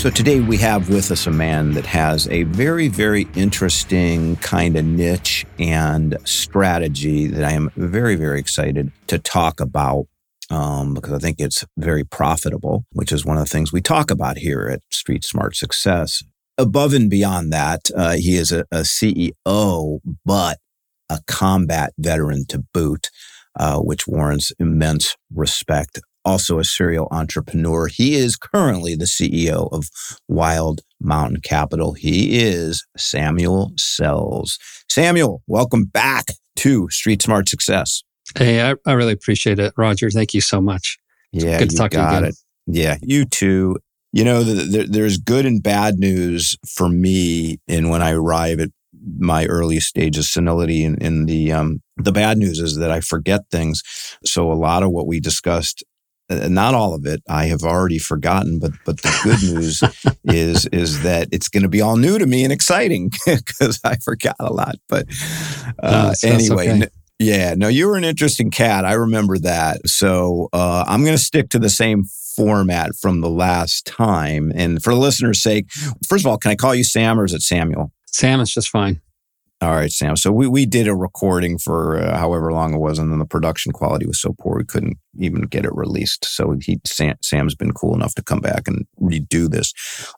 So today we have with us a man that has a very, very interesting kind of niche and strategy that I am very, very excited to talk about um, because I think it's very profitable, which is one of the things we talk about here at Street Smart Success. Above and beyond that, uh, he is a, a, CEO, but a combat veteran to boot, uh, which warrants immense respect also a serial entrepreneur. He is currently the CEO of Wild Mountain Capital. He is Samuel Sells. Samuel, welcome back to Street Smart Success. Hey, I, I really appreciate it, Roger. Thank you so much. yeah, good to talk to you again. it. Yeah, you too. You know, the, the, there's good and bad news for me in when I arrive at my early stage of senility in, in the um, the bad news is that I forget things. So a lot of what we discussed not all of it I have already forgotten, but but the good news is is that it's going to be all new to me and exciting because I forgot a lot. But uh, no, anyway. Okay. N- yeah, no, you were an interesting cat. I remember that. So uh, I'm going to stick to the same format from the last time. And for the listener's sake, first of all, can I call you Sam or is it Samuel? Sam is just fine. All right, Sam. So we, we did a recording for uh, however long it was, and then the production quality was so poor we couldn't even get it released. So he Sam, Sam's been cool enough to come back and redo this.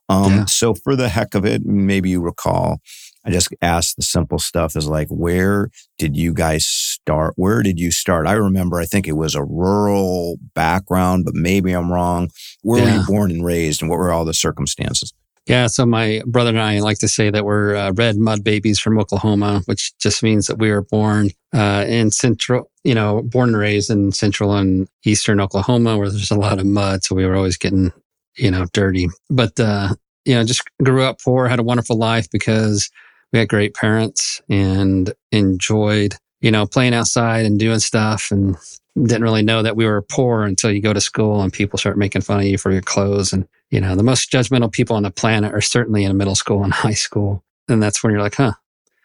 Um, yeah. So for the heck of it, maybe you recall, I just asked the simple stuff: is like, where did you guys start? Where did you start? I remember, I think it was a rural background, but maybe I'm wrong. Where yeah. were you born and raised, and what were all the circumstances? Yeah, so my brother and I like to say that we're uh, red mud babies from Oklahoma, which just means that we were born uh, in central, you know, born and raised in central and eastern Oklahoma, where there's a lot of mud. So we were always getting, you know, dirty. But, uh, you know, just grew up poor, had a wonderful life because we had great parents and enjoyed, you know, playing outside and doing stuff and didn't really know that we were poor until you go to school and people start making fun of you for your clothes. And, you know, the most judgmental people on the planet are certainly in middle school and high school. And that's when you're like, huh.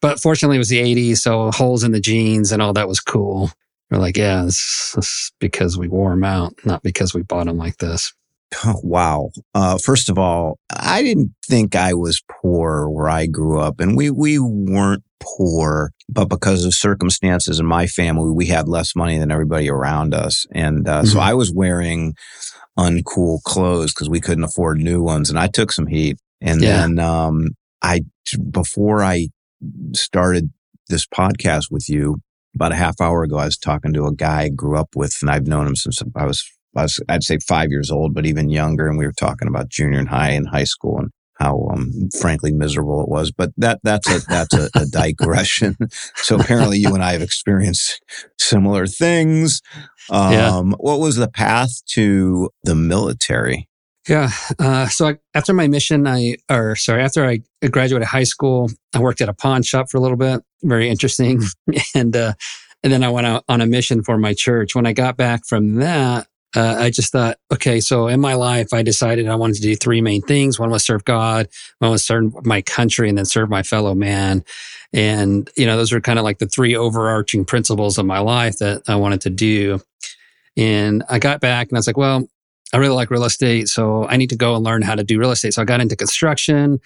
But fortunately, it was the 80s. So holes in the jeans and all that was cool. We're like, yeah, because we wore them out, not because we bought them like this. Wow. Uh, first of all, I didn't think I was poor where I grew up, and we we weren't poor, but because of circumstances in my family, we had less money than everybody around us, and uh, mm-hmm. so I was wearing uncool clothes because we couldn't afford new ones, and I took some heat. And yeah. then um, I before I started this podcast with you about a half hour ago, I was talking to a guy I grew up with, and I've known him since I was I was, I'd say five years old, but even younger. And we were talking about junior and high and high school and how, um, frankly miserable it was. But that, that's a, that's a, a digression. so apparently you and I have experienced similar things. Um, yeah. what was the path to the military? Yeah. Uh, so I, after my mission, I, or sorry, after I graduated high school, I worked at a pawn shop for a little bit. Very interesting. and, uh, and then I went out on a mission for my church. When I got back from that, uh, I just thought, okay, so in my life, I decided I wanted to do three main things. One was serve God, one was serve my country, and then serve my fellow man. And, you know, those are kind of like the three overarching principles of my life that I wanted to do. And I got back and I was like, well, I really like real estate. So I need to go and learn how to do real estate. So I got into construction,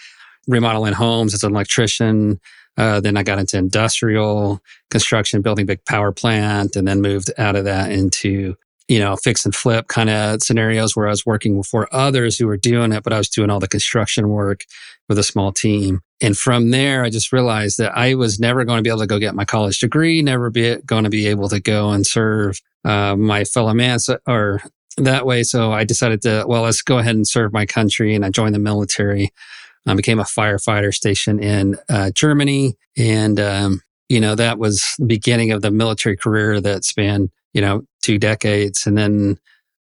remodeling homes as an electrician. Uh, then I got into industrial construction, building big power plant, and then moved out of that into you know, fix and flip kind of scenarios where I was working for others who were doing it, but I was doing all the construction work with a small team. And from there, I just realized that I was never going to be able to go get my college degree, never be going to be able to go and serve uh, my fellow man or that way. So I decided to, well, let's go ahead and serve my country. And I joined the military. I became a firefighter stationed in uh, Germany. And, um, you know, that was the beginning of the military career that spanned you know, two decades and then,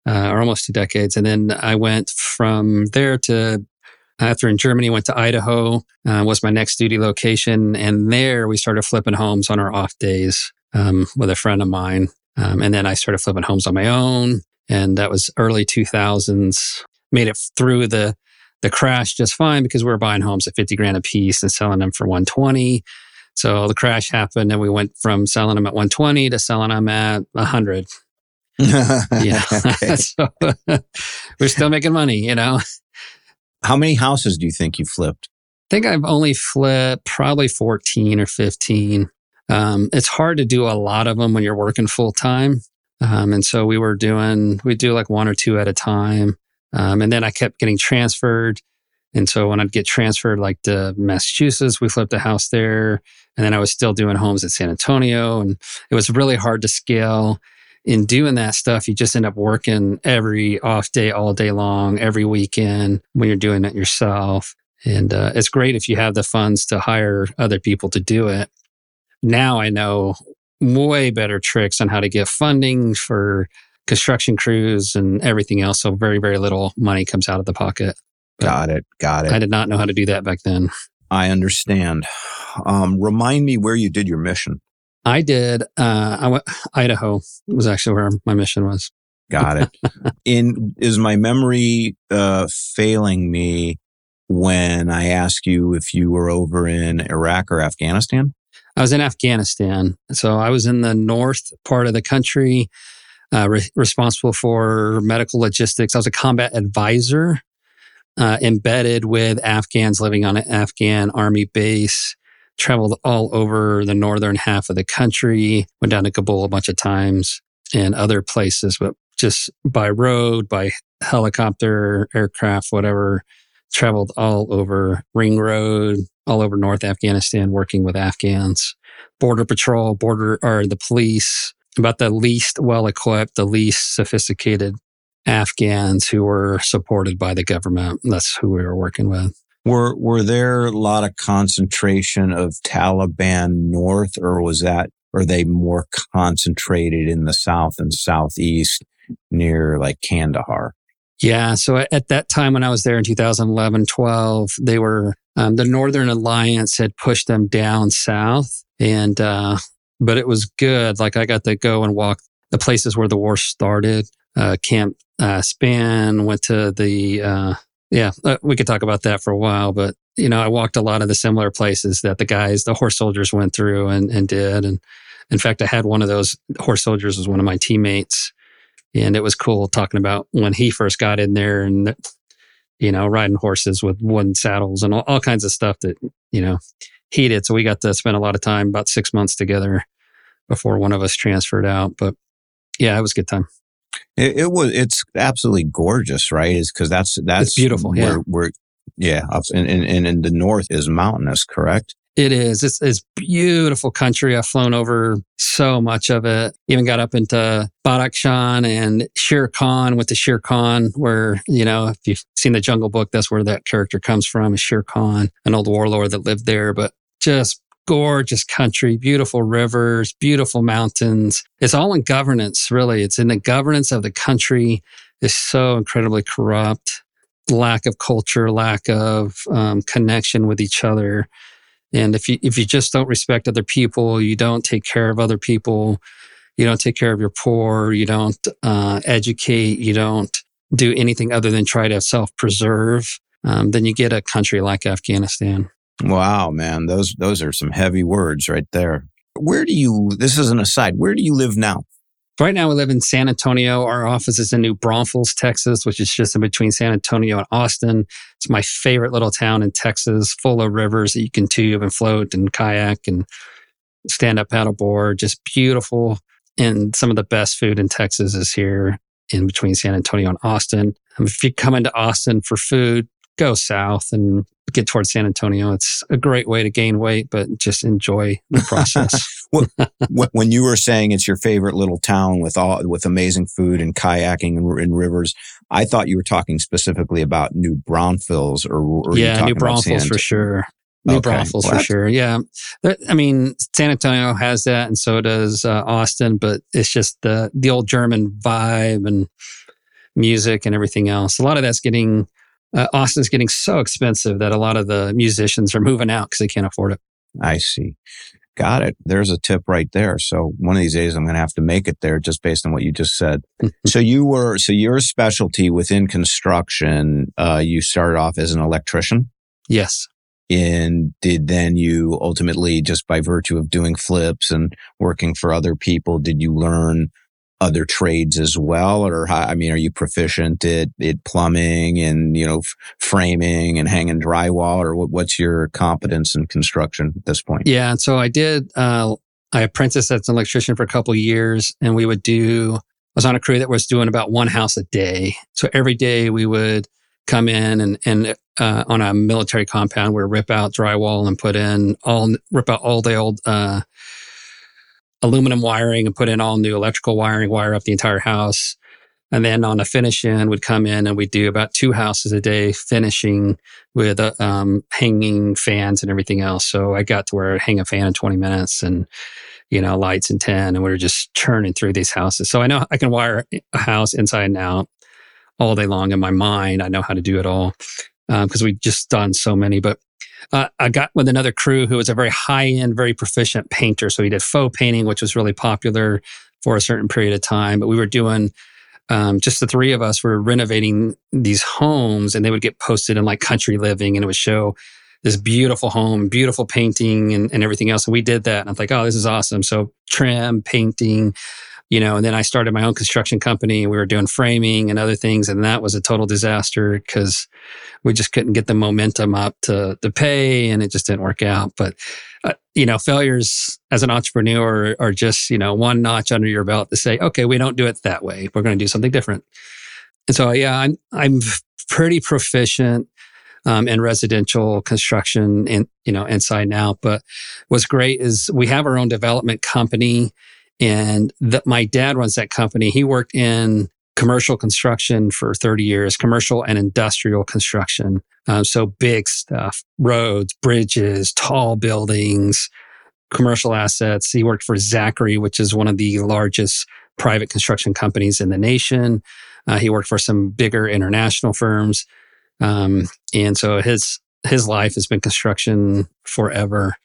uh, or almost two decades. And then I went from there to After in Germany, went to Idaho, uh, was my next duty location. And there we started flipping homes on our off days um, with a friend of mine. Um, and then I started flipping homes on my own. And that was early 2000s. Made it through the the crash just fine because we were buying homes at 50 grand a piece and selling them for 120. So the crash happened and we went from selling them at 120 to selling them at 100. yeah. so we're still making money, you know. How many houses do you think you flipped? I think I've only flipped probably 14 or 15. Um, it's hard to do a lot of them when you're working full time. Um, and so we were doing, we do like one or two at a time. Um, and then I kept getting transferred. And so when I'd get transferred like to Massachusetts, we flipped a house there. And then I was still doing homes at San Antonio. And it was really hard to scale. In doing that stuff, you just end up working every off day, all day long, every weekend when you're doing it yourself. And uh, it's great if you have the funds to hire other people to do it. Now I know way better tricks on how to get funding for construction crews and everything else. So very, very little money comes out of the pocket. Got it. Got it. I did not know how to do that back then. I understand. Um, remind me where you did your mission. I did. Uh, I went Idaho was actually where my mission was. Got it. In is my memory uh, failing me when I ask you if you were over in Iraq or Afghanistan? I was in Afghanistan. So I was in the north part of the country, uh, re- responsible for medical logistics. I was a combat advisor uh, embedded with Afghans living on an Afghan army base. Traveled all over the northern half of the country, went down to Kabul a bunch of times and other places, but just by road, by helicopter, aircraft, whatever, traveled all over Ring Road, all over North Afghanistan, working with Afghans, border patrol, border or the police, about the least well equipped, the least sophisticated Afghans who were supported by the government. That's who we were working with. Were were there a lot of concentration of Taliban north, or was that are they more concentrated in the south and southeast near like Kandahar? Yeah. So at that time when I was there in 2011, 12, they were, um, the Northern Alliance had pushed them down south. And, uh, but it was good. Like I got to go and walk the places where the war started, uh, Camp uh, Spann, went to the, uh, yeah, uh, we could talk about that for a while, but you know, I walked a lot of the similar places that the guys, the horse soldiers went through and, and did. And in fact, I had one of those horse soldiers was one of my teammates and it was cool talking about when he first got in there and you know riding horses with wooden saddles and all, all kinds of stuff that you know he did. So we got to spend a lot of time about six months together before one of us transferred out. But yeah it was a good time it, it was it's absolutely gorgeous right is because that's that's it's beautiful yeah where, where yeah and, and, and in the north is mountainous correct it is. It's, it's beautiful country. I've flown over so much of it. Even got up into Badakhshan and Shere Khan with the Shere Khan, where, you know, if you've seen the Jungle Book, that's where that character comes from, is Shere Khan, an old warlord that lived there. But just gorgeous country, beautiful rivers, beautiful mountains. It's all in governance, really. It's in the governance of the country is so incredibly corrupt. Lack of culture, lack of um, connection with each other. And if you if you just don't respect other people, you don't take care of other people, you don't take care of your poor, you don't uh, educate, you don't do anything other than try to self preserve, um, then you get a country like Afghanistan. Wow, man, those those are some heavy words right there. Where do you? This is an aside. Where do you live now? Right now, we live in San Antonio. Our office is in New Braunfels, Texas, which is just in between San Antonio and Austin. It's my favorite little town in Texas, full of rivers that you can tube and float and kayak and stand up paddleboard. Just beautiful. And some of the best food in Texas is here in between San Antonio and Austin. If you come into Austin for food, go south and get towards San Antonio. It's a great way to gain weight, but just enjoy the process. when you were saying it's your favorite little town with all with amazing food and kayaking and, and rivers, I thought you were talking specifically about New Braunfels or, or yeah, New Braunfels for sure. New okay. Braunfels well, for sure. Yeah. I mean, San Antonio has that and so does uh, Austin, but it's just the, the old German vibe and music and everything else. A lot of that's getting uh, Austin's getting so expensive that a lot of the musicians are moving out because they can't afford it. I see. Got it. There's a tip right there. So one of these days I'm going to have to make it there just based on what you just said. so you were, so your specialty within construction, uh, you started off as an electrician. Yes. And did then you ultimately, just by virtue of doing flips and working for other people, did you learn other trades as well? Or how, I mean, are you proficient at, at plumbing and, you know, f- framing and hanging drywall or what, what's your competence in construction at this point? Yeah. So I did, uh, I apprenticed as an electrician for a couple years and we would do, I was on a crew that was doing about one house a day. So every day we would come in and, and, uh, on a military compound, we rip out drywall and put in all, rip out all the old, uh, aluminum wiring and put in all new electrical wiring, wire up the entire house. And then on a finish end, would come in and we'd do about two houses a day finishing with uh, um, hanging fans and everything else. So I got to where I'd hang a fan in 20 minutes and, you know, lights in 10 and we were just churning through these houses. So I know I can wire a house inside and out all day long in my mind. I know how to do it all because um, we've just done so many. But uh, I got with another crew who was a very high end, very proficient painter. So he did faux painting, which was really popular for a certain period of time. But we were doing um, just the three of us were renovating these homes, and they would get posted in like Country Living, and it would show this beautiful home, beautiful painting, and, and everything else. And we did that. And I was like, oh, this is awesome. So trim, painting, you know, and then I started my own construction company and we were doing framing and other things. And that was a total disaster because we just couldn't get the momentum up to, to pay and it just didn't work out. But, uh, you know, failures as an entrepreneur are just, you know, one notch under your belt to say, okay, we don't do it that way. We're going to do something different. And so, yeah, I'm, I'm pretty proficient um, in residential construction and, you know, inside and out. But what's great is we have our own development company and that my dad runs that company. He worked in commercial construction for 30 years, commercial and industrial construction. Um, so big stuff, roads, bridges, tall buildings, commercial assets. He worked for Zachry, which is one of the largest private construction companies in the nation. Uh, he worked for some bigger international firms. Um, and so his, his life has been construction forever.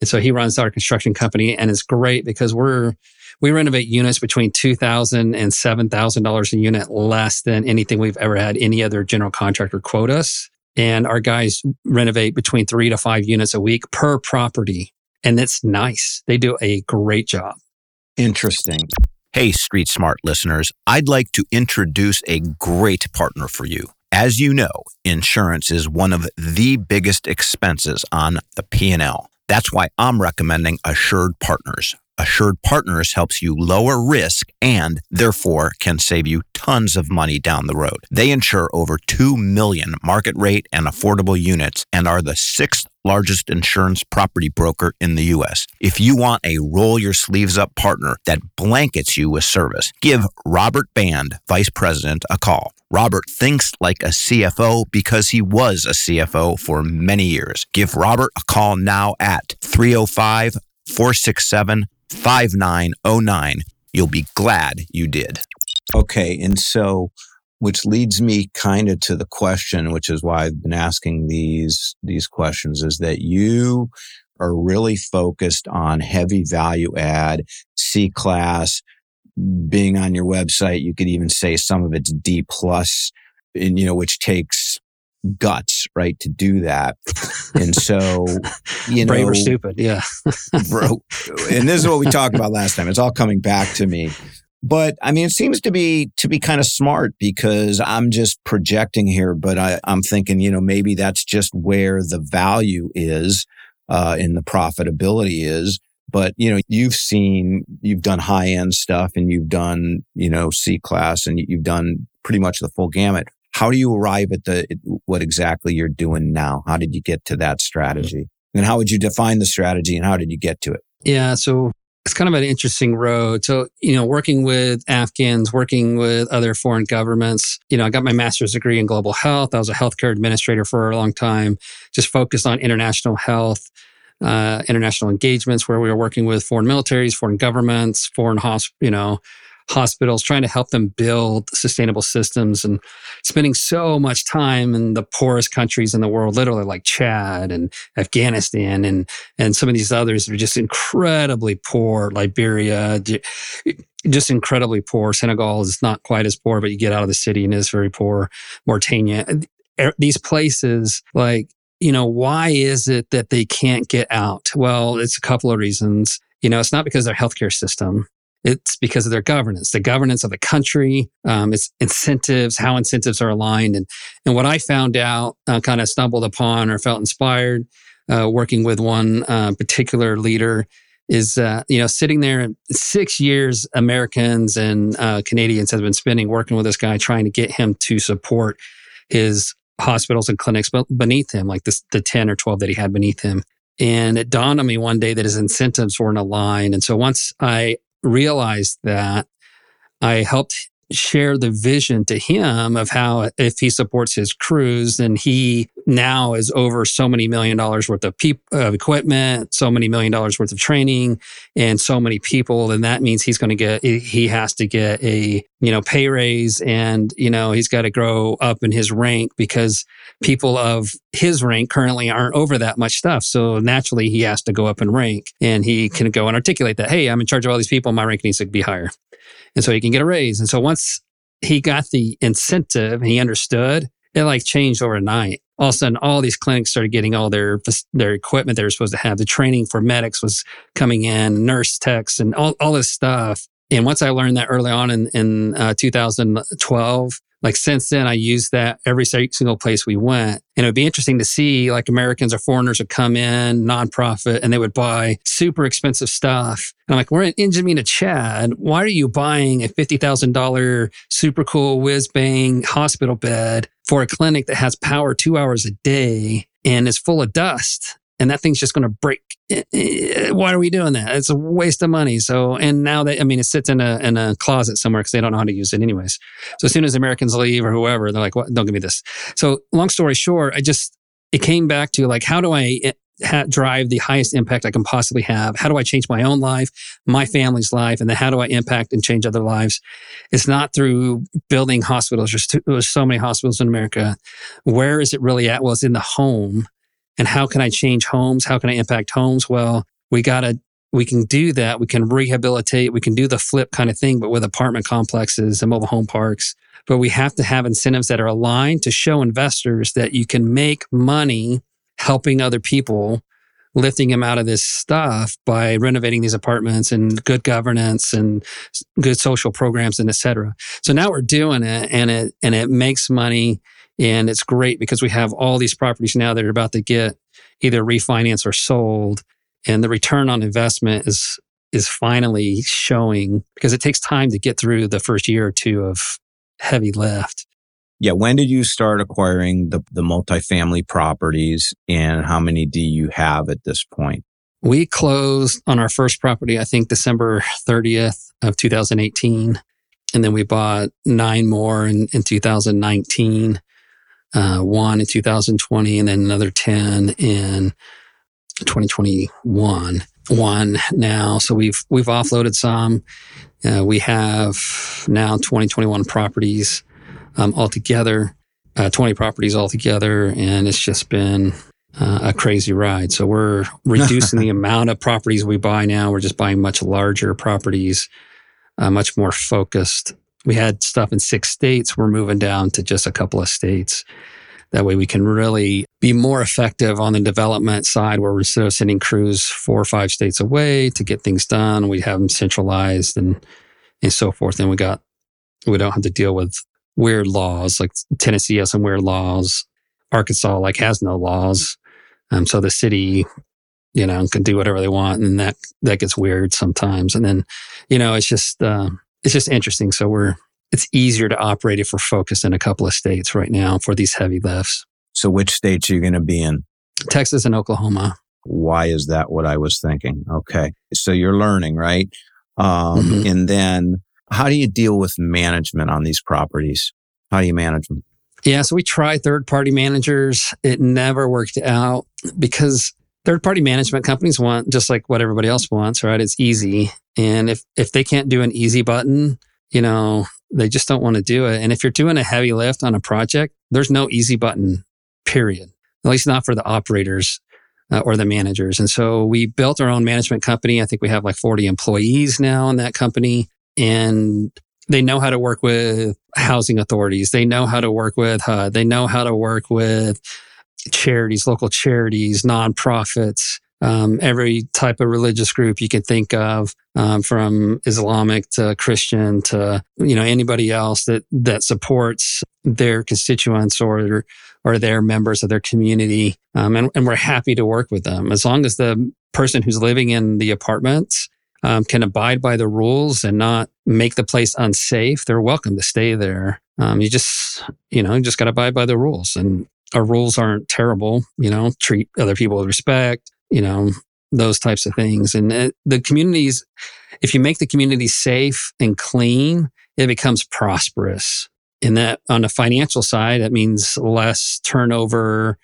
And so he runs our construction company and it's great because we're, we renovate units between $2,000 and $7,000 a unit less than anything we've ever had any other general contractor quote us. And our guys renovate between three to five units a week per property. And it's nice. They do a great job. Interesting. Hey, Street Smart listeners, I'd like to introduce a great partner for you. As you know, insurance is one of the biggest expenses on the P&L. That's why I'm recommending Assured Partners. Assured Partners helps you lower risk and therefore can save you tons of money down the road. They insure over 2 million market rate and affordable units and are the sixth largest insurance property broker in the U.S. If you want a roll your sleeves up partner that blankets you with service, give Robert Band, Vice President, a call. Robert thinks like a CFO because he was a CFO for many years. Give Robert a call now at 305 467 5909. You'll be glad you did. Okay. And so, which leads me kind of to the question, which is why I've been asking these, these questions is that you are really focused on heavy value add, C class, being on your website, you could even say some of it's D plus, and you know, which takes guts, right, to do that. And so, you know, brave or stupid, yeah, bro. And this is what we talked about last time. It's all coming back to me. But I mean, it seems to be to be kind of smart because I'm just projecting here, but I, I'm thinking, you know, maybe that's just where the value is uh, and the profitability is. But, you know, you've seen, you've done high end stuff and you've done, you know, C class and you've done pretty much the full gamut. How do you arrive at the, what exactly you're doing now? How did you get to that strategy? And how would you define the strategy and how did you get to it? Yeah. So it's kind of an interesting road. So, you know, working with Afghans, working with other foreign governments, you know, I got my master's degree in global health. I was a healthcare administrator for a long time, just focused on international health uh, international engagements where we were working with foreign militaries, foreign governments, foreign hosp- you know, hospitals, trying to help them build sustainable systems and spending so much time in the poorest countries in the world, literally like Chad and Afghanistan and, and some of these others are just incredibly poor, Liberia, just incredibly poor. Senegal is not quite as poor, but you get out of the city and it's very poor. Mauritania, er, these places like, you know, why is it that they can't get out? Well, it's a couple of reasons. You know, it's not because their healthcare system. It's because of their governance, the governance of the country, um, its incentives, how incentives are aligned. And, and what I found out, uh, kind of stumbled upon or felt inspired uh, working with one uh, particular leader is, uh, you know, sitting there six years, Americans and uh, Canadians have been spending working with this guy, trying to get him to support his hospitals and clinics beneath him, like this, the 10 or 12 that he had beneath him. And it dawned on me one day that his incentives weren't aligned. And so once I realized that, I helped share the vision to him of how if he supports his crews, then he now is over so many million dollars worth of, peop- of equipment, so many million dollars worth of training, and so many people. Then that means he's going to get he has to get a you know pay raise, and you know he's got to grow up in his rank because people of his rank currently aren't over that much stuff. So naturally, he has to go up in rank, and he can go and articulate that. Hey, I'm in charge of all these people. My rank needs to be higher and so he can get a raise. And so once he got the incentive he understood, it like changed overnight. All of a sudden, all these clinics started getting all their their equipment they were supposed to have. The training for medics was coming in, nurse techs, and all, all this stuff. And once I learned that early on in, in uh, 2012, like since then, I used that every single place we went. And it would be interesting to see like Americans or foreigners would come in, nonprofit, and they would buy super expensive stuff. And I'm like, we're in N'Djamena, Chad. Why are you buying a $50,000 super cool whiz bang hospital bed for a clinic that has power two hours a day and is full of dust? And that thing's just going to break. Eh, eh, why are we doing that? It's a waste of money. So, and now that, I mean, it sits in a, in a closet somewhere because they don't know how to use it anyways. So as soon as Americans leave or whoever, they're like, what? Don't give me this. So long story short, I just, it came back to like, how do I eh, ha- drive the highest impact I can possibly have? How do I change my own life, my family's life? And then how do I impact and change other lives? It's not through building hospitals. There's, there's so many hospitals in America. Where is it really at? Well, it's in the home and how can I change homes? How can I impact homes? Well, we got to, we can do that. We can rehabilitate. We can do the flip kind of thing, but with apartment complexes and mobile home parks. But we have to have incentives that are aligned to show investors that you can make money helping other people lifting them out of this stuff by renovating these apartments and good governance and good social programs and et cetera. So now we're doing it and it, and it makes money and it's great because we have all these properties now that are about to get either refinanced or sold. And the return on investment is is finally showing because it takes time to get through the first year or two of heavy lift. Yeah. When did you start acquiring the, the multifamily properties and how many do you have at this point? We closed on our first property, I think December 30th of 2018. And then we bought nine more in, in 2019 uh, one in 2020 and then another 10 in 2021 one now so we've we've offloaded some. Uh, we have now 2021 properties um, altogether uh, 20 properties altogether and it's just been uh, a crazy ride. So we're reducing the amount of properties we buy now. We're just buying much larger properties uh, much more focused we had stuff in six states. We're moving down to just a couple of states. That way we can really be more effective on the development side where we're instead of sending crews four or five states away to get things done, we have them centralized and, and so forth. And we got, we don't have to deal with weird laws like Tennessee has some weird laws. Arkansas like has no laws. Um, so the city, you know, can do whatever they want. And that, that gets weird sometimes. And then, you know, it's just, uh, it's just interesting. So we're, it's easier to operate if we're focused in a couple of states right now for these heavy lifts. So which states are you going to be in? Texas and Oklahoma. Why is that what I was thinking? Okay. So you're learning, right? Um, mm-hmm. And then how do you deal with management on these properties? How do you manage them? Yeah. So we tried third party managers. It never worked out because third party management companies want just like what everybody else wants, right? It's easy. And if, if they can't do an easy button, you know, they just don't want to do it. And if you're doing a heavy lift on a project, there's no easy button, period. At least not for the operators uh, or the managers. And so we built our own management company. I think we have like 40 employees now in that company. And they know how to work with housing authorities. They know how to work with HUD. They know how to work with charities, local charities, nonprofits, um, every type of religious group you can think of, um, from Islamic to Christian to you know anybody else that that supports their constituents or or their members of their community, um, and, and we're happy to work with them as long as the person who's living in the apartments um, can abide by the rules and not make the place unsafe. They're welcome to stay there. Um, you just you know you just got to abide by the rules, and our rules aren't terrible. You know, treat other people with respect you know, those types of things. And it, the communities, if you make the community safe and clean, it becomes prosperous. And that on the financial side, that means less turnover.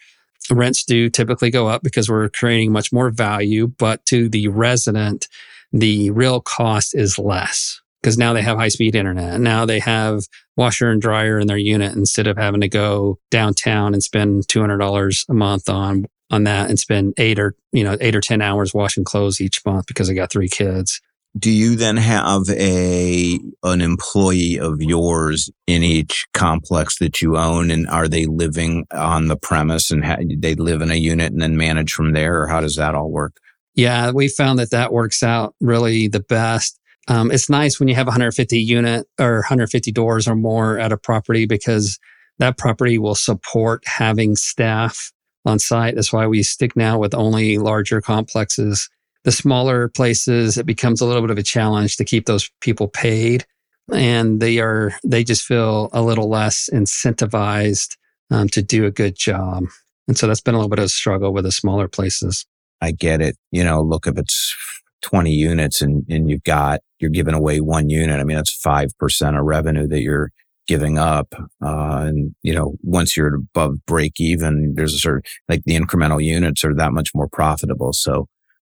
Rents do typically go up because we're creating much more value, but to the resident, the real cost is less because now they have high speed internet. Now they have washer and dryer in their unit instead of having to go downtown and spend $200 a month on on that and spend eight or you know eight or ten hours washing clothes each month because I got three kids. Do you then have a an employee of yours in each complex that you own, and are they living on the premise and ha- they live in a unit and then manage from there, or how does that all work? Yeah, we found that that works out really the best. Um, it's nice when you have 150 unit or 150 doors or more at a property because that property will support having staff on site. That's why we stick now with only larger complexes. The smaller places, it becomes a little bit of a challenge to keep those people paid. And they are, they just feel a little less incentivized um, to do a good job. And so that's been a little bit of a struggle with the smaller places. I get it. You know, look, if it's 20 units and, and you've got, you're giving away one unit. I mean, that's 5% of revenue that you're giving up. Uh, and, you know, once you're above break even, there's a certain, like the incremental units are that much more profitable. So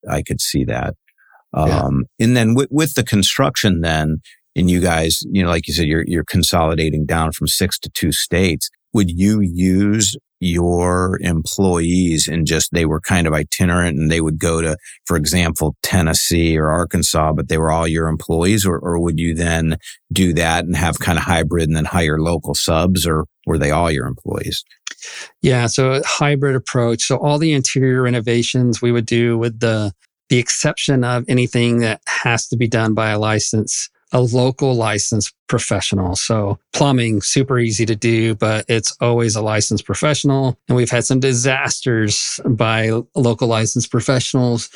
I could see that. Um, yeah. and then with, with the construction then, and you guys, you know, like you said, you're, you're consolidating down from six to two states. Would you use your employees and just they were kind of itinerant and they would go to, for example, Tennessee or Arkansas, but they were all your employees? Or, or would you then do that and have kind of hybrid and then hire local subs or were they all your employees? Yeah. So a hybrid approach. So all the interior renovations we would do with the, the exception of anything that has to be done by a license a local licensed professional. So plumbing, super easy to do, but it's always a licensed professional. And we've had some disasters by local licensed professionals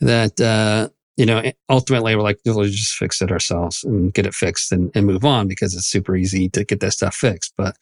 that, uh, you know, ultimately we're like, we'll just fix it ourselves and get it fixed and, and move on because it's super easy to get that stuff fixed. But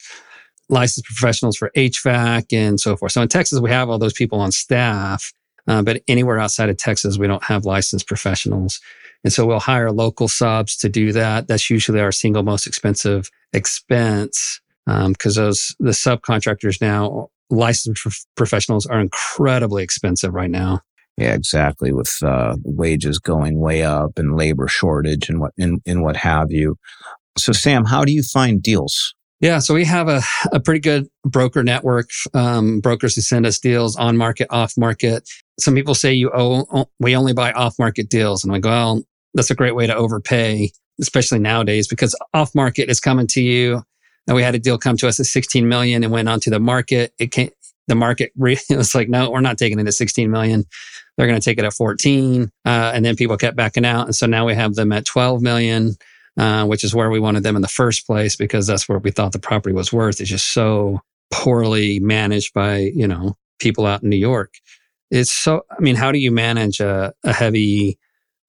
licensed professionals for HVAC and so forth. So in Texas, we have all those people on staff. Uh, but anywhere outside of Texas, we don't have licensed professionals. And so we'll hire local subs to do that. That's usually our single most expensive expense because um, those the subcontractors now licensed professionals are incredibly expensive right now. Yeah, exactly. With uh, wages going way up and labor shortage and what and, and what have you. So, Sam, how do you find deals? Yeah, so we have a, a pretty good broker network, um, brokers who send us deals on market, off market. Some people say you owe, we only buy off market deals. And I go, well, that's a great way to overpay, especially nowadays, because off market is coming to you. And we had a deal come to us at 16 million and went onto the market. It came, the market re- it was like, no, we're not taking it at 16 million. They're going to take it at 14. Uh, and then people kept backing out. And so now we have them at 12 million uh, which is where we wanted them in the first place because that's where we thought the property was worth. It's just so poorly managed by, you know, people out in New York. It's so, I mean, how do you manage a, a heavy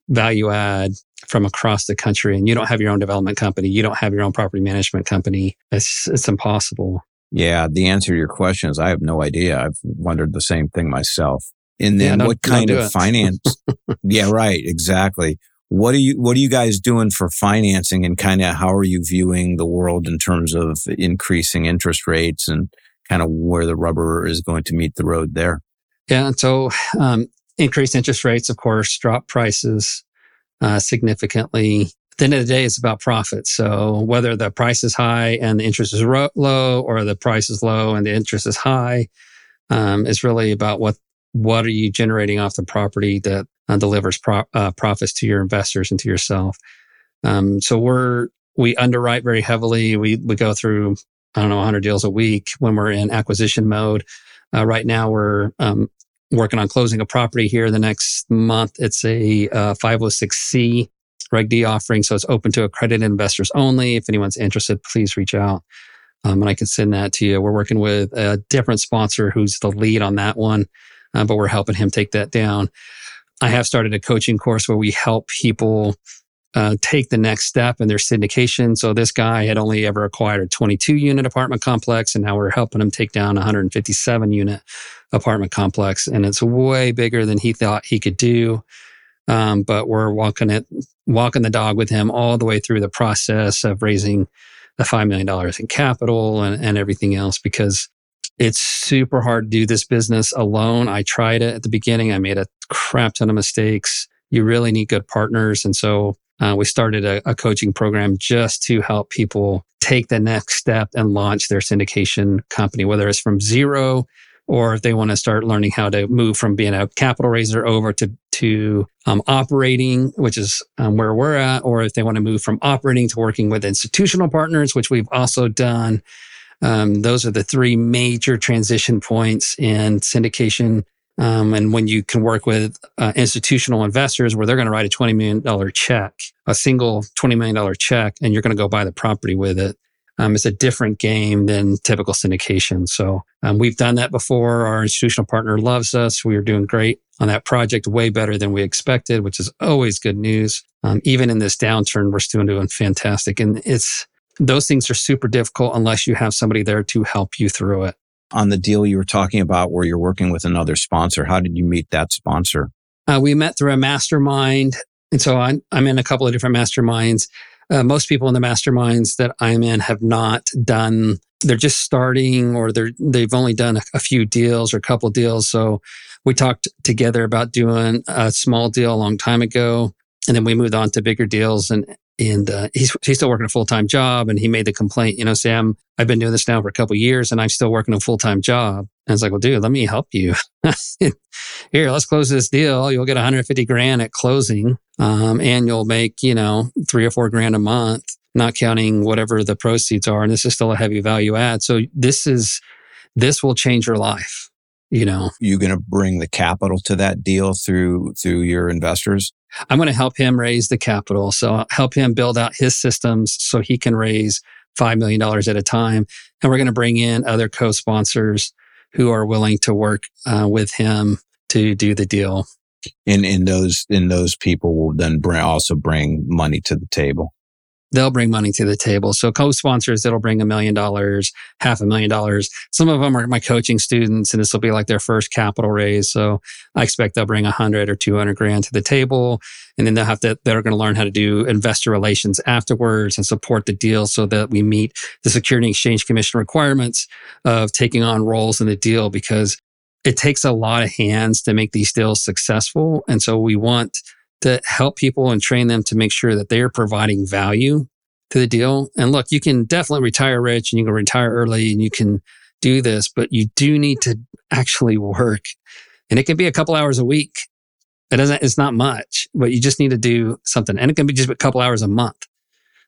value add from across the country and you don't have your own development company? You don't have your own property management company. It's, it's impossible. Yeah. The answer to your question is I have no idea. I've wondered the same thing myself. And then yeah, what kind of finance? yeah, right. Exactly. What are you what are you guys doing for financing and kind of how are you viewing the world in terms of increasing interest rates and kind of where the rubber is going to meet the road there? Yeah, so um, increased interest rates, of course, drop prices uh, significantly. At the end of the day, it's about profit. So whether the price is high and the interest is ro- low, or the price is low and the interest is high, um, it's really about what what are you generating off the property that uh, delivers pro- uh, profits to your investors and to yourself. Um, so we're we underwrite very heavily. We we go through I don't know 100 deals a week when we're in acquisition mode. Uh, right now, we're um, working on closing a property here the next month. It's a uh, 506c Reg D offering, so it's open to accredited investors only. If anyone's interested, please reach out. Um, and I can send that to you. We're working with a different sponsor who's the lead on that one, uh, but we're helping him take that down. I have started a coaching course where we help people uh, take the next step in their syndication. So this guy had only ever acquired a 22 unit apartment complex, and now we're helping him take down 157 unit apartment complex, and it's way bigger than he thought he could do. Um, but we're walking it, walking the dog with him all the way through the process of raising the $5 million in capital and, and everything else because it's super hard to do this business alone. I tried it at the beginning. I made a crap ton of mistakes. You really need good partners. And so uh, we started a, a, coaching program just to help people take the next step and launch their syndication company, whether it's from zero or if they want to start learning how to move from being a capital raiser over to to um, operating, which is um, where we're at, or if they want to move from operating to working with institutional partners, which we've also done. Um, those are the three major transition points in syndication. Um, and when you can work with uh, institutional investors where they're going to write a $20 million check, a single $20 million check, and you're going to go buy the property with it. Um, it's a different game than typical syndication. So um, we've done that before. Our institutional partner loves us. We are doing great on that project, way better than we expected, which is always good news. Um, even in this downturn, we're still doing fantastic. And it's those things are super difficult unless you have somebody there to help you through it. On the deal you were talking about where you're working with another sponsor, how did you meet that sponsor? Uh, we met through a mastermind. And so I'm, I'm in a couple of different masterminds. Uh, most people in the masterminds that I'm in have not done, they're just starting or they're, they've only done a, a few deals or a couple deals. So we talked together about doing a small deal a long time ago. And then we moved on to bigger deals and and uh, he's he's still working a full time job. And he made the complaint, you know, Sam, I've been doing this now for a couple years, and I'm still working a full time job. And it's like, well, dude, let me help you. Here, let's close this deal. You'll get 150 grand at closing, um, and you'll make you know three or four grand a month, not counting whatever the proceeds are. And this is still a heavy value add. So this is this will change your life. You know, you going to bring the capital to that deal through through your investors. I'm going to help him raise the capital. So I'll help him build out his systems so he can raise $5 million at a time. And we're going to bring in other co-sponsors who are willing to work uh, with him to do the deal. And, and those, and those people will then bring, also bring money to the table they'll bring money to the table. So co-sponsors, it'll bring a million dollars, half a million dollars. Some of them are my coaching students and this will be like their first capital raise. So I expect they'll bring a hundred or 200 grand to the table. And then they'll have to, they're going to learn how to do investor relations afterwards and support the deal so that we meet the Security Exchange Commission requirements of taking on roles in the deal because it takes a lot of hands to make these deals successful. And so we want to help people and train them to make sure that they are providing value to the deal. And look, you can definitely retire rich and you can retire early and you can do this, but you do need to actually work. And it can be a couple hours a week. It doesn't, it's not much, but you just need to do something. And it can be just a couple hours a month,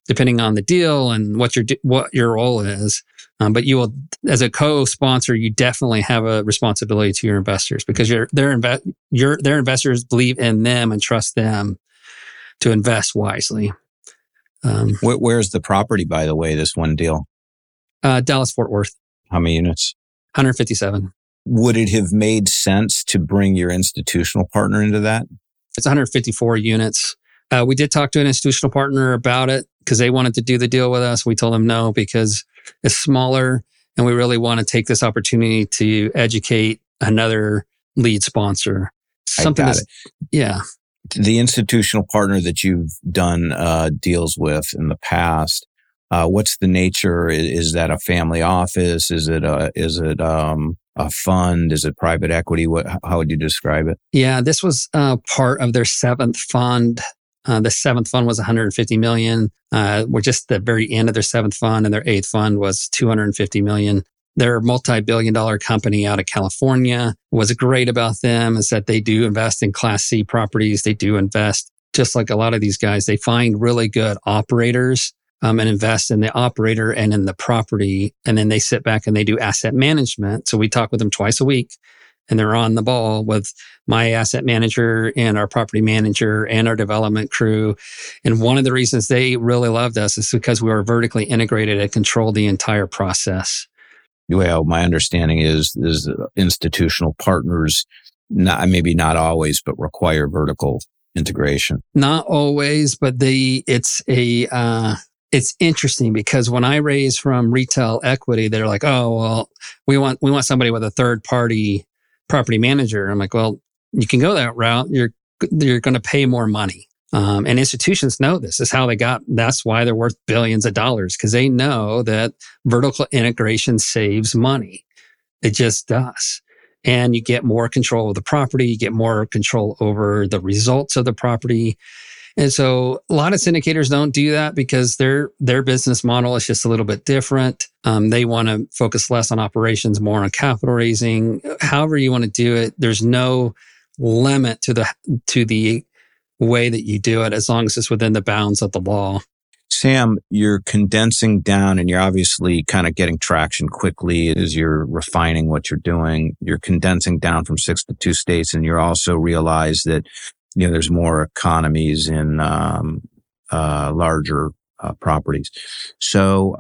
depending on the deal and what your, what your role is. Um, but you will, as a co-sponsor, you definitely have a responsibility to your investors because your their inve- your their investors believe in them and trust them to invest wisely. Um, Where, where's the property, by the way? This one deal, uh, Dallas Fort Worth. How many units? 157. Would it have made sense to bring your institutional partner into that? It's 154 units. Uh, we did talk to an institutional partner about it because they wanted to do the deal with us. We told them no because it's smaller and we really want to take this opportunity to educate another lead sponsor. Something that's, yeah. The institutional partner that you've done uh, deals with in the past, uh, what's the nature? Is, is, that a family office? Is it a, is it, um, a fund? Is it private equity? What, how would you describe it? Yeah, this was uh, part of their seventh fund Uh, the seventh fund was 150 million. Uh, we're just the very end of their seventh fund, and their eighth fund was 250 million. They're multi-billion dollar company out of California. What's great about them is that they do invest in class C properties. They do invest just like a lot of these guys. They find really good operators um, and invest in the operator and in the property. And then they sit back and they do asset management. So we talk with them twice a week and they're on the ball with my asset manager and our property manager and our development crew. And one of the reasons they really loved us is because we were vertically integrated and controlled the entire process. Well, my understanding is is institutional partners, not maybe not always, but require vertical integration. Not always, but they it's a uh, it's interesting because when I raise from retail equity, they're like, "Oh, well, we want we want somebody with a third party property manager. I'm like, well, you can go that route. You're you're going to pay more money. Um, and institutions know this is how they got. That's why they're worth billions of dollars because they know that vertical integration saves money. It just does. And you get more control of the property. You get more control over the results of the property. And so a lot of syndicators don't do that because their their business model is just a little bit different. Um, they want to focus less on operations, more on capital raising. However you want to do it, there's no limit to the to the way that you do it as long as it's within the bounds of the law. Sam, you're condensing down and you're obviously kind of getting traction quickly as you're refining what you're doing. You're condensing down from six to two states and you're also realize that you know, there's more economies in um, uh, larger uh, properties. So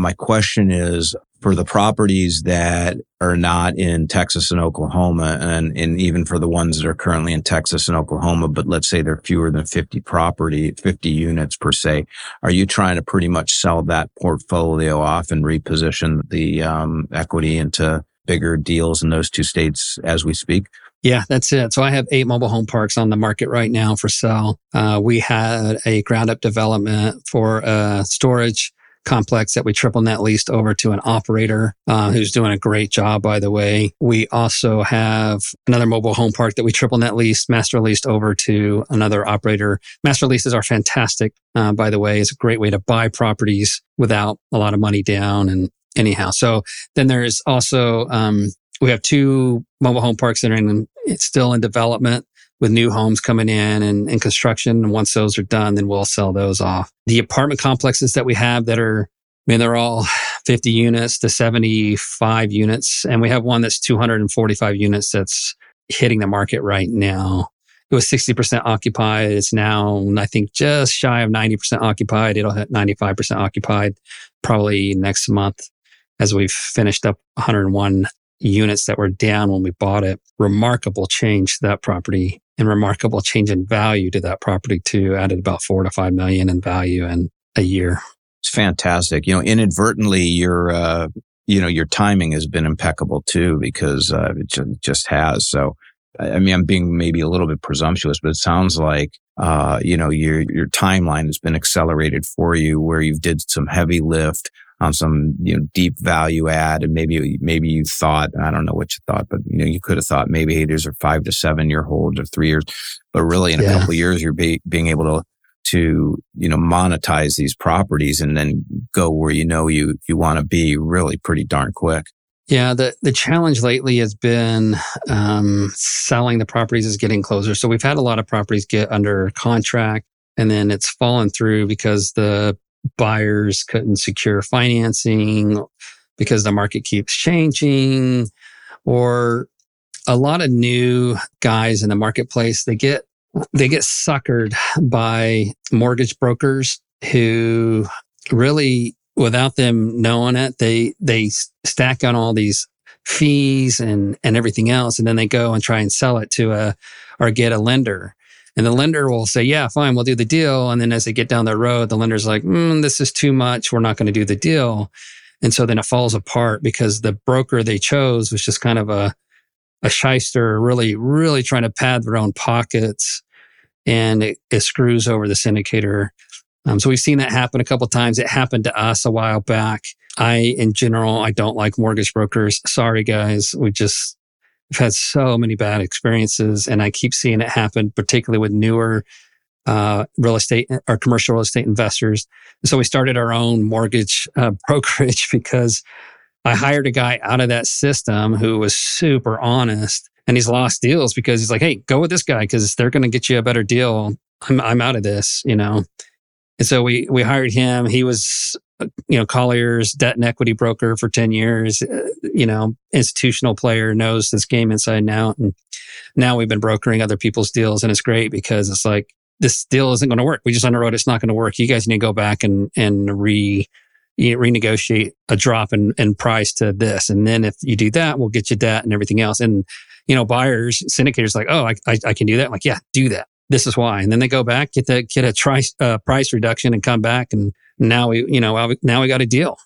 my question is for the properties that are not in Texas and Oklahoma, and, and even for the ones that are currently in Texas and Oklahoma, but let's say they're fewer than 50 property, 50 units per se, are you trying to pretty much sell that portfolio off and reposition the um, equity into bigger deals in those two states as we speak? Yeah, that's it. So I have eight mobile home parks on the market right now for sale. Uh, we had a ground up development for a storage complex that we triple net leased over to an operator uh, who's doing a great job, by the way. We also have another mobile home park that we triple net leased, master leased over to another operator. Master leases are fantastic, uh, by the way. It's a great way to buy properties without a lot of money down and anyhow. So then there's also um, we have two mobile home parks that are in, it's still in development with new homes coming in and, and construction. And once those are done, then we'll sell those off. The apartment complexes that we have that are, I mean, they're all 50 units to 75 units. And we have one that's 245 units that's hitting the market right now. It was 60% occupied. It's now, I think, just shy of 90% occupied. It'll hit 95% occupied probably next month as we've finished up 101 units that were down when we bought it. Remarkable change to that property and remarkable change in value to that property too. Added about four to five million in value in a year. It's fantastic. You know, inadvertently, your uh, you know your timing has been impeccable too because uh, it just has. So, I mean, I'm being maybe a little bit presumptuous, but it sounds like uh, you know your your timeline has been accelerated for you, where you've did some heavy lift on some you know deep value add. And maybe maybe you thought i don't know what you thought but you know you could have thought maybe hey there's a five to seven year hold or three years. But really in a couple of years you're be, being able to to you know monetize these properties and then go where you know you you want to be really pretty darn quick. Yeah, the, the challenge lately has been um, selling the properties is getting closer. So we've had a lot of properties get under contract and then it's fallen through because the buyers couldn't secure financing because the market keeps changing or a lot of new guys in the marketplace they get they get suckered by mortgage brokers who really without them knowing it they they stack on all these fees and and everything else and then they go and try and sell it to a or get a lender and the lender will say, yeah, fine, we'll do the deal. And then as they get down the road, the lender's like, mm, this is too much. We're not going to do the deal. And so then it falls apart because the broker they chose was just kind of a, a shyster, really, really trying to pad their own pockets. And it, it screws over the syndicator. Um, so we've seen that happen a couple times. It happened to us a while back. I, in general, I don't like mortgage brokers. Sorry, guys. We just, I've had so many bad experiences and I keep seeing it happen, particularly with newer uh, real estate or commercial real estate investors. so we started our own mortgage uh, brokerage because I hired a guy out of that system who was super honest and he's lost deals because he's like, Hey, go with this guy because they're going to get you a better deal. I'm, I'm out of this, you know? And so we, we hired him. He was, you know, Colliers debt and equity broker for 10 years, uh, you know, institutional player knows this game inside and out. And now we've been brokering other people's deals and it's great because it's like, this deal isn't going to work. We just underwrote it's not going to work. You guys need to go back and, and re, renegotiate a drop in, in price to this. And then if you do that, we'll get you that and everything else. And, you know, buyers, syndicators like, oh, I, I, I can do that. I'm like, yeah, do that. This is why. And then they go back, get the, get a tri- uh, price reduction and come back. And now we, you know, now we got a deal.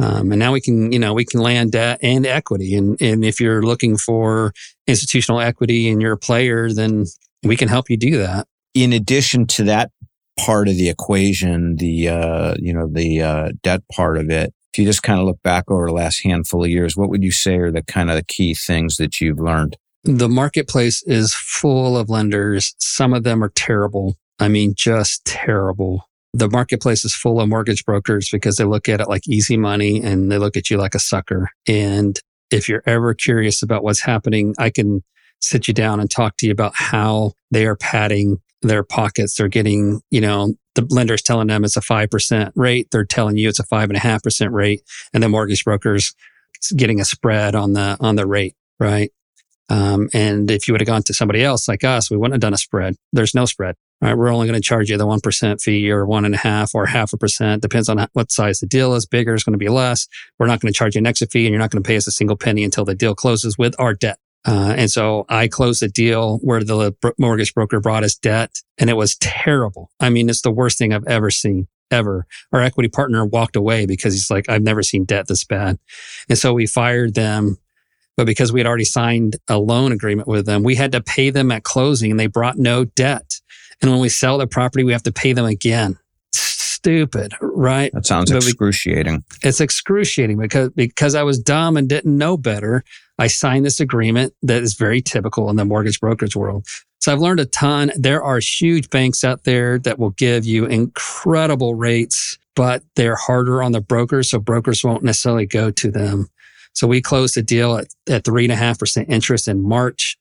Um, and now we can, you know, we can land debt and equity. And, and if you're looking for institutional equity and you're a player, then we can help you do that. In addition to that part of the equation, the uh, you know the uh, debt part of it. If you just kind of look back over the last handful of years, what would you say are the kind of the key things that you've learned? The marketplace is full of lenders. Some of them are terrible. I mean, just terrible. The marketplace is full of mortgage brokers because they look at it like easy money and they look at you like a sucker. And if you're ever curious about what's happening, I can sit you down and talk to you about how they are padding their pockets. They're getting, you know, the lender's telling them it's a 5% rate. They're telling you it's a five and a half percent rate. And the mortgage brokers getting a spread on the, on the rate. Right. Um, and if you would have gone to somebody else like us, we wouldn't have done a spread. There's no spread. Right. We're only going to charge you the 1% fee or one and a half or half a percent. Depends on what size the deal is. Bigger is going to be less. We're not going to charge you an exit fee and you're not going to pay us a single penny until the deal closes with our debt. Uh, and so I closed a deal where the mortgage broker brought us debt and it was terrible. I mean, it's the worst thing I've ever seen ever. Our equity partner walked away because he's like, I've never seen debt this bad. And so we fired them. But because we had already signed a loan agreement with them, we had to pay them at closing and they brought no debt. And when we sell the property, we have to pay them again stupid, right? That sounds excruciating. It's excruciating because because I was dumb and didn't know better. I signed this agreement that is very typical in the mortgage brokerage world. So I've learned a ton. There are huge banks out there that will give you incredible rates, but they're harder on the brokers. So brokers won't necessarily go to them. So we closed the deal at, at three and a half percent interest in March.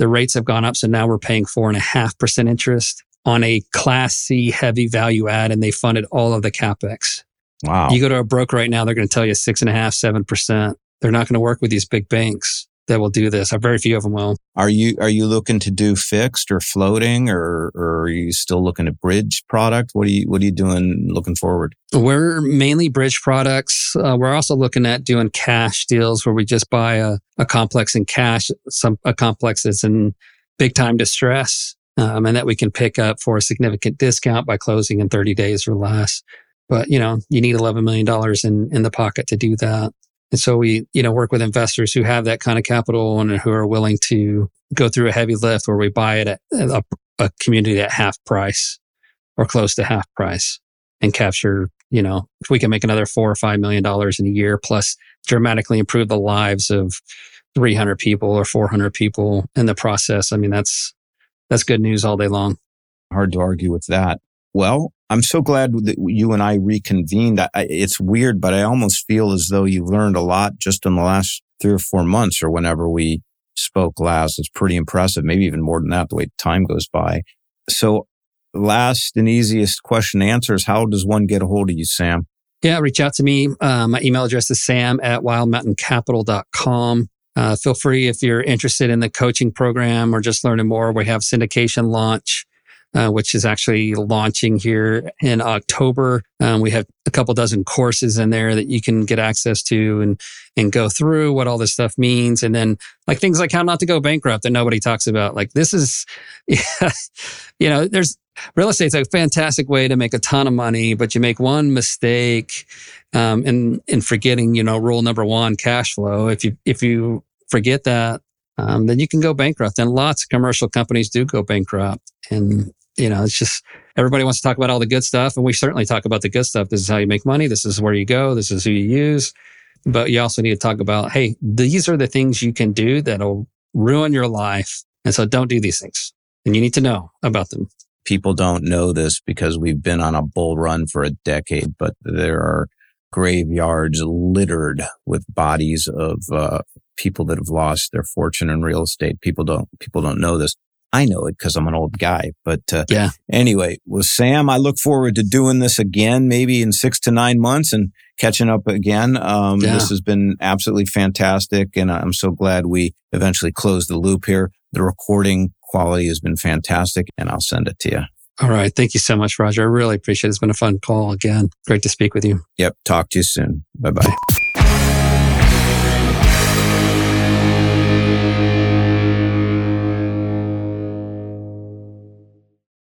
The rates have gone up. So now we're paying four and a half percent interest on a class C heavy value add and they funded all of the capex. Wow. You go to a broker right now, they're going to tell you six and a half, seven percent. They're not going to work with these big banks that will do this. Very few of them will. Are you are you looking to do fixed or floating, or, or are you still looking at bridge product? What are you What are you doing looking forward? We're mainly bridge products. Uh, we're also looking at doing cash deals where we just buy a, a complex in cash, some a complex that's in big time distress um, and that we can pick up for a significant discount by closing in 30 days or less. But, you know, you need $11 million in, in the pocket to do that. And so we, you know, work with investors who have that kind of capital and who are willing to go through a heavy lift where we buy it at a, a community at half price or close to half price and capture, you know, if we can make another four or five million dollars in a year plus dramatically improve the lives of 300 people or 400 people in the process. I mean, that's, that's good news all day long. Hard to argue with that. Well, I'm so glad that you and I reconvened. I, it's weird, but I almost feel as though you've learned a lot just in the last three or four months or whenever we spoke last. It's pretty impressive, maybe even more than that, the way time goes by. So, last and easiest question to answer is how does one get a hold of you, Sam? Yeah, reach out to me. Uh, my email address is sam at wildmountaincapital.com. Uh, feel free if you're interested in the coaching program or just learning more. We have syndication launch. Uh, which is actually launching here in October. Um, we have a couple dozen courses in there that you can get access to and and go through what all this stuff means, and then like things like how not to go bankrupt that nobody talks about. Like this is, you know, there's real estate's a fantastic way to make a ton of money, but you make one mistake um, in in forgetting, you know, rule number one, cash flow. If you if you forget that, um, then you can go bankrupt. And lots of commercial companies do go bankrupt. And you know, it's just everybody wants to talk about all the good stuff, and we certainly talk about the good stuff. This is how you make money. This is where you go. This is who you use. But you also need to talk about, hey, these are the things you can do that'll ruin your life. And so don't do these things. And you need to know about them. people don't know this because we've been on a bull run for a decade, but there are graveyards littered with bodies of uh, people that have lost their fortune in real estate. People don't people don't know this. I know it because I'm an old guy. But uh, yeah. Anyway, with Sam, I look forward to doing this again, maybe in six to nine months, and catching up again. Um, yeah. This has been absolutely fantastic, and I'm so glad we eventually closed the loop here. The recording quality has been fantastic, and I'll send it to you. All right. Thank you so much, Roger. I really appreciate it. It's been a fun call again. Great to speak with you. Yep. Talk to you soon. Bye bye.